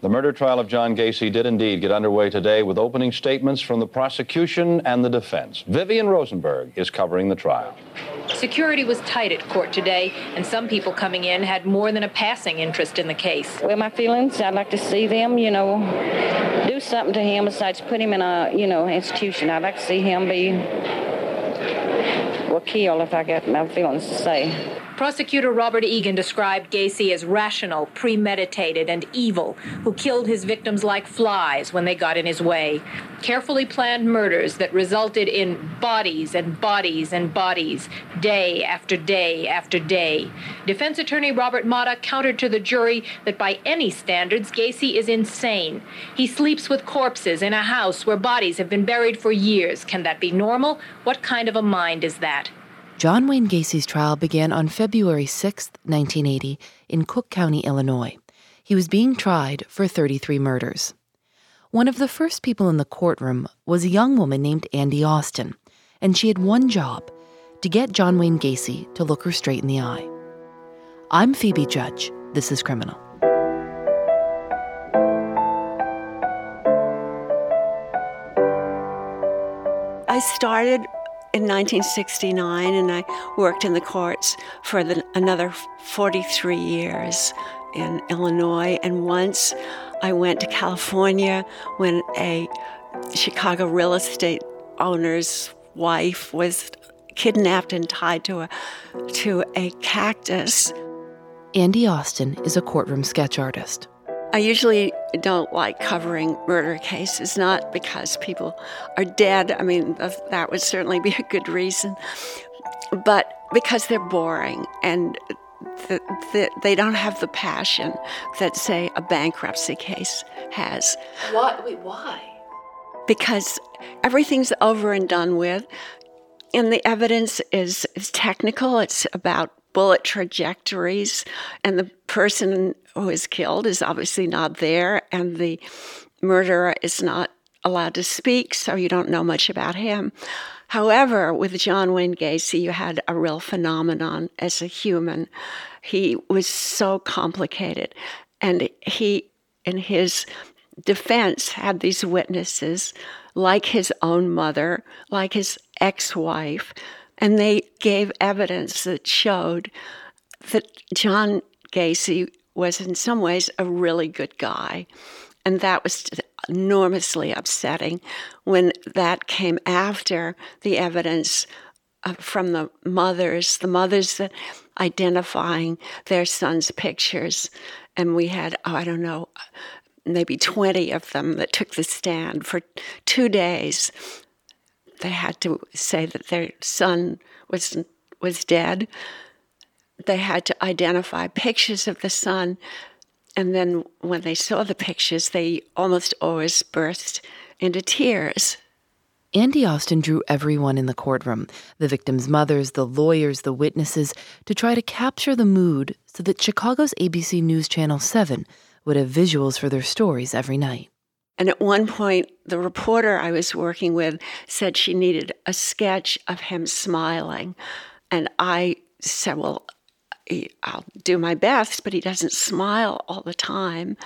The murder trial of John Gacy did indeed get underway today with opening statements from the prosecution and the defense. Vivian Rosenberg is covering the trial. Security was tight at court today, and some people coming in had more than a passing interest in the case. Well, my feelings, I'd like to see them, you know, do something to him besides put him in a, you know, institution. I'd like to see him be, killed, if I got my feelings to say. Prosecutor Robert Egan described Gacy as rational, premeditated, and evil, who killed his victims like flies when they got in his way. Carefully planned murders that resulted in bodies and bodies and bodies, day after day after day. Defense attorney Robert Motta countered to the jury that by any standards, Gacy is insane. He sleeps with corpses in a house where bodies have been buried for years. Can that be normal? What kind of a mind is that? John Wayne Gacy's trial began on February 6, 1980, in Cook County, Illinois. He was being tried for 33 murders. One of the first people in the courtroom was a young woman named Andy Austin, and she had one job to get John Wayne Gacy to look her straight in the eye. I'm Phoebe Judge. This is Criminal. I started in 1969, and I worked in the courts for the, another 43 years in Illinois. And once I went to California when a Chicago real estate owner's wife was kidnapped and tied to a to a cactus. Andy Austin is a courtroom sketch artist. I usually don't like covering murder cases, not because people are dead. I mean, that would certainly be a good reason, but because they're boring and the, the, they don't have the passion that, say, a bankruptcy case has. Why? Wait, why? Because everything's over and done with, and the evidence is, is technical. It's about bullet trajectories, and the person who is killed is obviously not there, and the murderer is not allowed to speak, so you don't know much about him. However, with John Wayne Gacy, you had a real phenomenon as a human. He was so complicated, and he, in his defense, had these witnesses like his own mother, like his ex wife, and they gave evidence that showed that John Gacy was, in some ways, a really good guy. And that was enormously upsetting when that came after the evidence uh, from the mothers, the mothers identifying their sons' pictures. And we had, oh, I don't know, maybe 20 of them that took the stand for two days they had to say that their son was was dead. They had to identify pictures of the son, and then when they saw the pictures, they almost always burst into tears. Andy Austin drew everyone in the courtroom the victims' mothers, the lawyers, the witnesses to try to capture the mood so that Chicago's ABC News Channel 7 would have visuals for their stories every night. And at one point, the reporter I was working with said she needed a sketch of him smiling. And I said, Well, I'll do my best, but he doesn't smile all the time.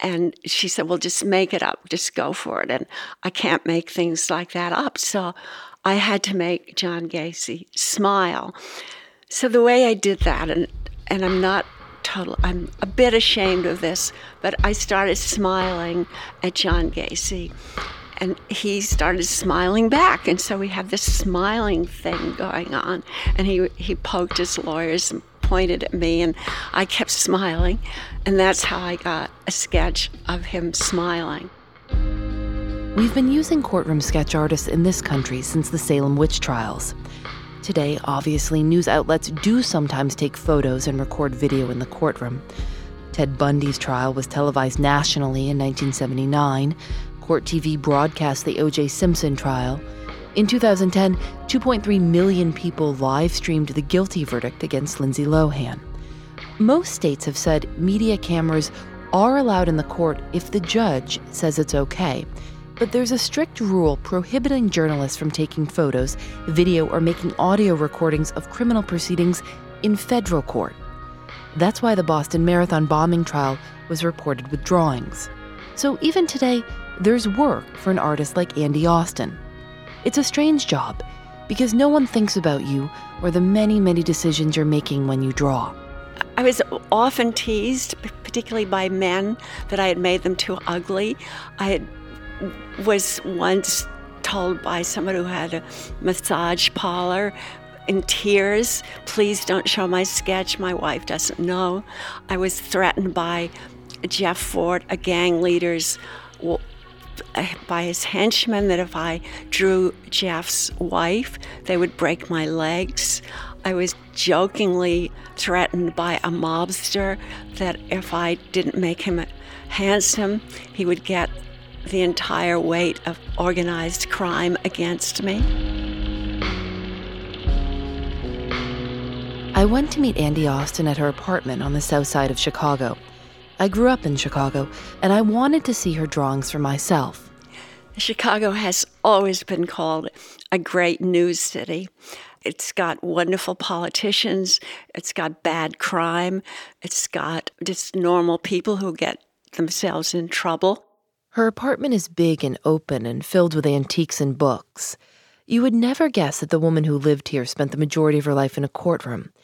And she said, Well, just make it up, just go for it. And I can't make things like that up. So I had to make John Gacy smile. So the way I did that, and, and I'm not total, I'm a bit ashamed of this, but I started smiling at John Gacy. And he started smiling back. And so we had this smiling thing going on. And he, he poked his lawyers and pointed at me, and I kept smiling. And that's how I got a sketch of him smiling. We've been using courtroom sketch artists in this country since the Salem witch trials. Today, obviously, news outlets do sometimes take photos and record video in the courtroom. Ted Bundy's trial was televised nationally in 1979. Court TV broadcast the O.J. Simpson trial. In 2010, 2.3 million people live streamed the guilty verdict against Lindsay Lohan. Most states have said media cameras are allowed in the court if the judge says it's okay. But there's a strict rule prohibiting journalists from taking photos, video, or making audio recordings of criminal proceedings in federal court. That's why the Boston Marathon bombing trial was reported with drawings. So even today, there's work for an artist like Andy Austin. It's a strange job because no one thinks about you or the many, many decisions you're making when you draw. I was often teased, particularly by men, that I had made them too ugly. I had, was once told by someone who had a massage parlor in tears, please don't show my sketch, my wife doesn't know. I was threatened by Jeff Fort, a gang leader's by his henchmen that if I drew Jeff's wife, they would break my legs. I was jokingly threatened by a mobster that if I didn't make him handsome, he would get the entire weight of organized crime against me. I went to meet Andy Austin at her apartment on the south side of Chicago. I grew up in Chicago, and I wanted to see her drawings for myself. Chicago has always been called a great news city. It's got wonderful politicians, it's got bad crime, it's got just normal people who get themselves in trouble. Her apartment is big and open and filled with antiques and books. You would never guess that the woman who lived here spent the majority of her life in a courtroom,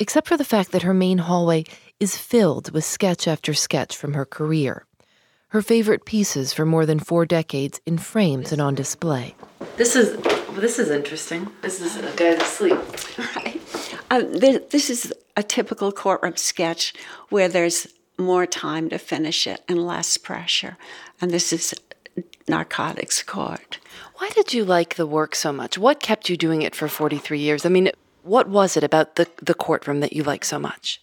except for the fact that her main hallway is filled with sketch after sketch from her career. Her favorite pieces for more than four decades in frames and on display. This is this is interesting. This is a guy's asleep. Right. Um, this, this is a typical courtroom sketch where there's more time to finish it and less pressure. And this is narcotics court. Why did you like the work so much? What kept you doing it for 43 years? I mean, what was it about the, the courtroom that you like so much?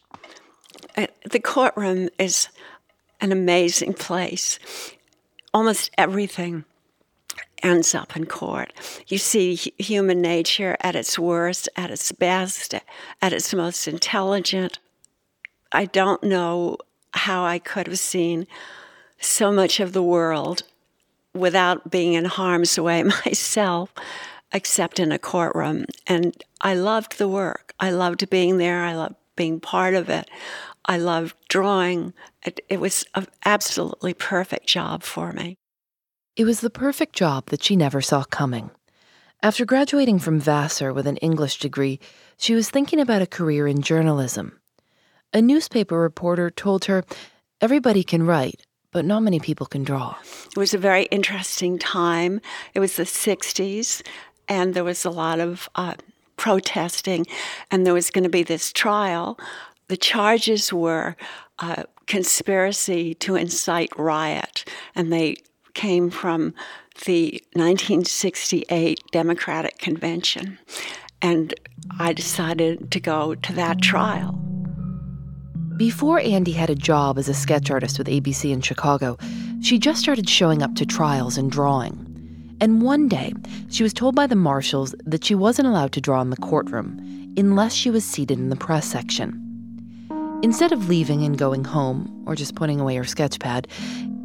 Uh, the courtroom is an amazing place. Almost everything ends up in court. You see human nature at its worst, at its best, at its most intelligent. I don't know how I could have seen so much of the world without being in harm's way myself, except in a courtroom. And I loved the work. I loved being there. I loved being part of it. I loved drawing. It, it was an absolutely perfect job for me. It was the perfect job that she never saw coming. After graduating from Vassar with an English degree, she was thinking about a career in journalism. A newspaper reporter told her, Everybody can write, but not many people can draw. It was a very interesting time. It was the 60s, and there was a lot of uh, protesting, and there was going to be this trial the charges were uh, conspiracy to incite riot, and they came from the 1968 Democratic Convention. And I decided to go to that trial. Before Andy had a job as a sketch artist with ABC in Chicago, she just started showing up to trials and drawing. And one day, she was told by the marshals that she wasn't allowed to draw in the courtroom unless she was seated in the press section. Instead of leaving and going home, or just putting away her sketch pad,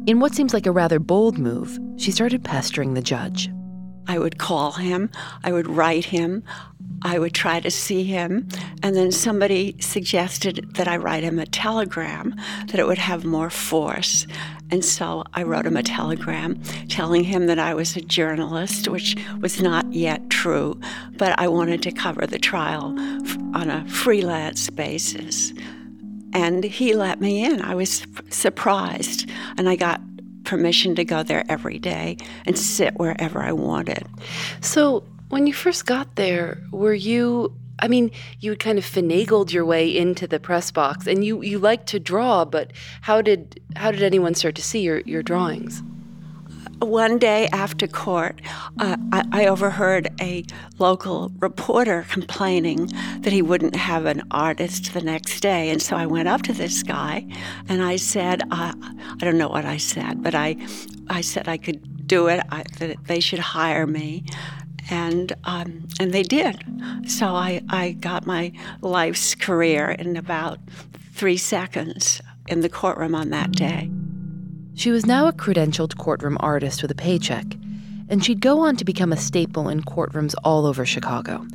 In what seems like a rather bold move, she started pestering the judge. I would call him, I would write him, I would try to see him, and then somebody suggested that I write him a telegram, that it would have more force. And so I wrote him a telegram telling him that I was a journalist, which was not yet true, but I wanted to cover the trial on a freelance basis. And he let me in. I was surprised. And I got permission to go there every day and sit wherever I wanted. So, when you first got there, were you I mean, you kind of finagled your way into the press box and you you liked to draw, but how did how did anyone start to see your your drawings? one day after court, uh, I, I, overheard a local reporter complaining that he wouldn't have an artist the next day. And so I went up to this guy and I said, uh, I don't know what I said, but I, I said I could do it, I, that they should hire me. And, um, and they did. So I, I got my life's career in about three seconds in the courtroom on that day. She was now a credentialed courtroom artist with a paycheck, and she'd go on to become a staple in courtrooms all over Chicago.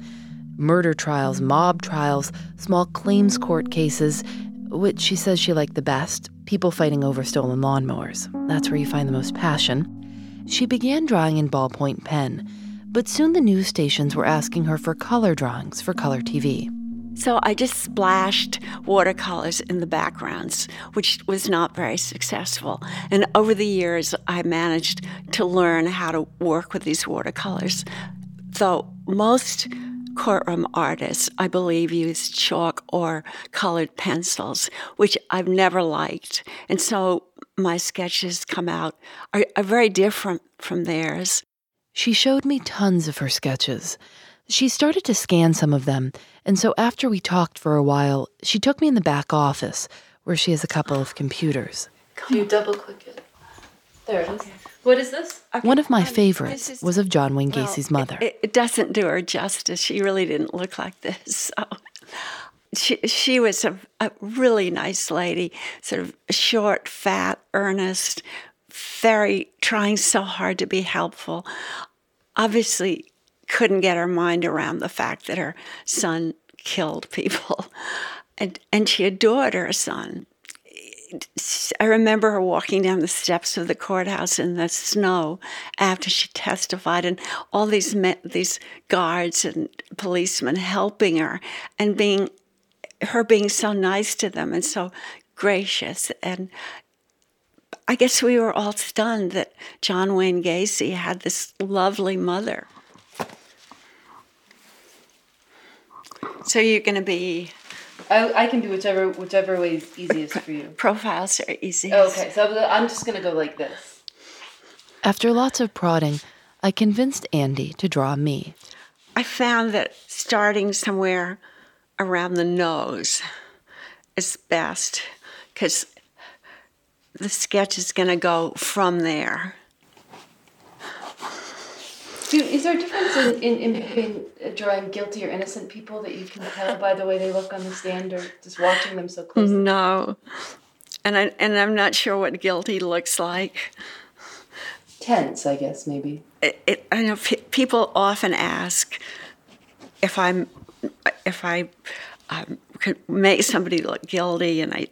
Murder trials, mob trials, small claims court cases, which she says she liked the best, people fighting over stolen lawnmowers. That's where you find the most passion. She began drawing in ballpoint pen, but soon the news stations were asking her for color drawings for color TV. So I just splashed watercolors in the backgrounds, which was not very successful. And over the years, I managed to learn how to work with these watercolors. Though most courtroom artists, I believe, use chalk or colored pencils, which I've never liked. And so my sketches come out are, are very different from theirs. She showed me tons of her sketches. She started to scan some of them, and so after we talked for a while, she took me in the back office where she has a couple of computers. Can you double click it? There it is. What is this? Okay. One of my um, favorites is, was of John Wayne Gacy's well, mother. It, it, doesn't do her justice. She really didn't look like this. So. She, she was a, a really nice lady, sort of short, fat, earnest, very trying so hard to be helpful. Obviously, couldn't get her mind around the fact that her son killed people. And, and she adored her son. I remember her walking down the steps of the courthouse in the snow after she testified, and all these these guards and policemen helping her, and being her being so nice to them and so gracious. And I guess we were all stunned that John Wayne Gacy had this lovely mother. So you're going to be. I, I can do whichever whichever way is easiest for you. Profiles are easy. okay, so I'm just going to go like this. After lots of prodding, I convinced Andy to draw me. I found that starting somewhere around the nose is best because the sketch is going to go from there. Do, is there a difference in, in, in between drawing guilty or innocent people that you can tell by the way they look on the stand or just watching them so closely? No. And, I, and I'm not sure what guilty looks like. Tense, I guess, maybe. It, it, I know p- people often ask if I'm if I um, could make somebody look guilty and I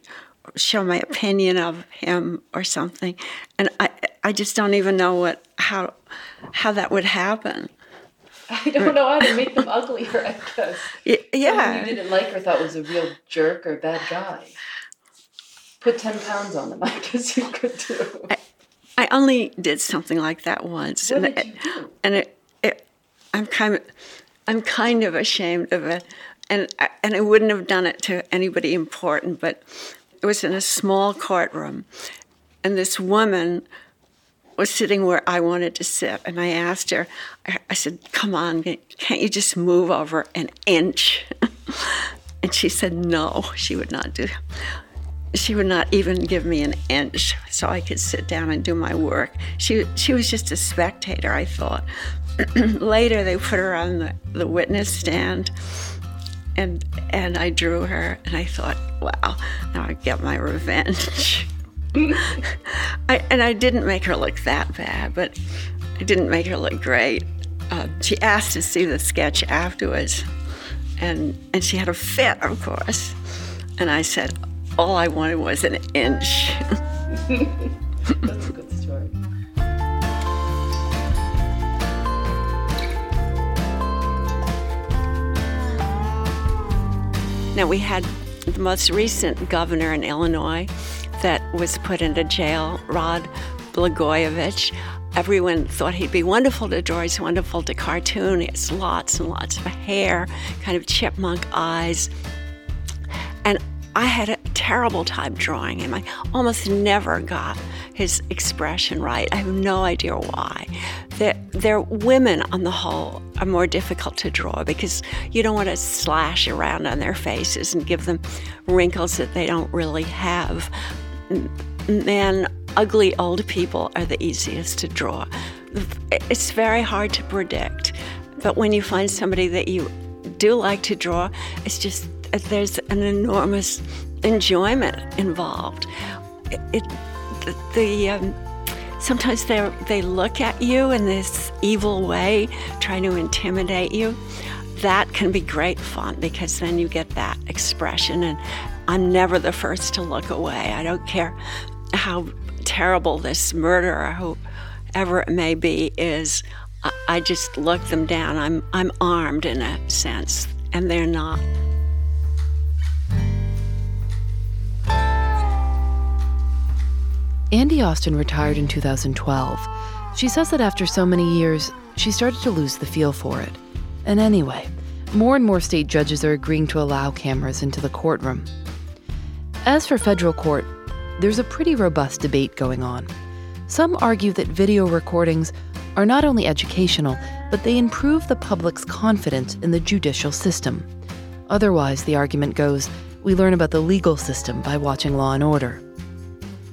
show my opinion of him or something, and I I just don't even know what how how that would happen. I don't know how to make them uglier. I guess. Yeah. you didn't like or thought was a real jerk or bad guy. Put ten pounds on them. I guess you could do. I, I only did something like that once, what and did you do? and it, it, I'm kind of I'm kind of ashamed of it, and and I wouldn't have done it to anybody important, but it was in a small courtroom, and this woman was sitting where I wanted to sit, and I asked her, I said, Come on, can't you just move over an inch? and she said, No, she would not do. She would not even give me an inch so I could sit down and do my work. She, she was just a spectator, I thought. Later, they put her on the, the witness stand, and, and I drew her, and I thought, wow, now I get my revenge. I, and I didn't make her look that bad, but I didn't make her look great. Uh, she asked to see the sketch afterwards, and and she had a fit, of course. And I said, all I wanted was an inch. Now, we had the most recent governor in Illinois that was put into jail, Rod Blagojevich. Everyone thought he'd be wonderful to draw. He's wonderful to cartoon. He has lots and lots of hair, kind of chipmunk eyes. And I had a terrible time drawing him. I almost never got his expression right. I have no idea why. They're, they're women on the whole are more difficult to draw because you don't want to slash around on their faces and give them wrinkles that they don't really have. Men, ugly old people are the easiest to draw. It's very hard to predict. But when you find somebody that you do like to draw, it's just there's an enormous enjoyment involved. It, it the, um, sometimes they they look at you in this evil way, trying to intimidate you. That can be great fun because then you get that expression, and I'm never the first to look away. I don't care how terrible this murder or whoever it may be is. I, I just look them down. I'm I'm armed in a sense, and they're not. Andy Austin retired in 2012. She says that after so many years, she started to lose the feel for it. And anyway, more and more state judges are agreeing to allow cameras into the courtroom. As for federal court, there's a pretty robust debate going on. Some argue that video recordings are not only educational, but they improve the public's confidence in the judicial system. Otherwise, the argument goes, we learn about the legal system by watching Law and Order.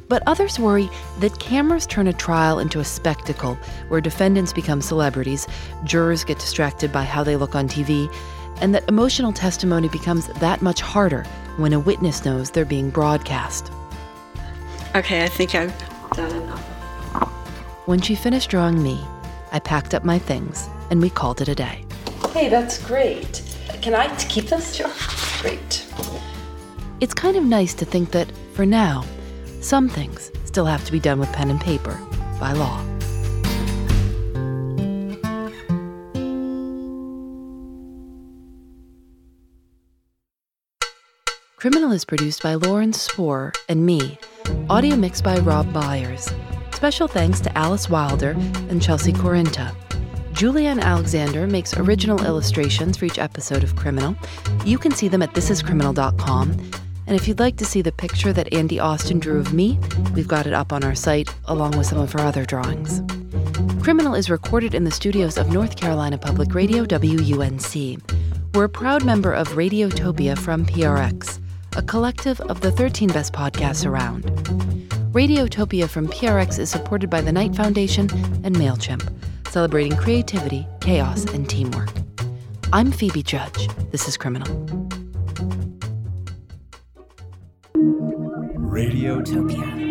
But others worry that cameras turn a trial into a spectacle where defendants become celebrities, jurors get distracted by how they look on TV, and that emotional testimony becomes that much harder when a witness knows they're being broadcast. Okay, I think I've done enough. When she finished drawing me, I packed up my things and we called it a day. Hey, that's great. Can I keep this? Sure. Great. It's kind of nice to think that, for now, some things still have to be done with pen and paper by law. Criminal is produced by Lauren Spohr and me, audio mixed by Rob Byers. Special thanks to Alice Wilder and Chelsea Corinta. Julienne Alexander makes original illustrations for each episode of Criminal. You can see them at thisiscriminal.com and if you'd like to see the picture that Andy Austin drew of me, we've got it up on our site, along with some of her other drawings. Criminal is recorded in the studios of North Carolina Public Radio WUNC. We're a proud member of Radiotopia from PRX, a collective of the 13 best podcasts around. Radiotopia from PRX is supported by the Knight Foundation and MailChimp, celebrating creativity, chaos, and teamwork. I'm Phoebe Judge. This is Criminal. Radiotopia.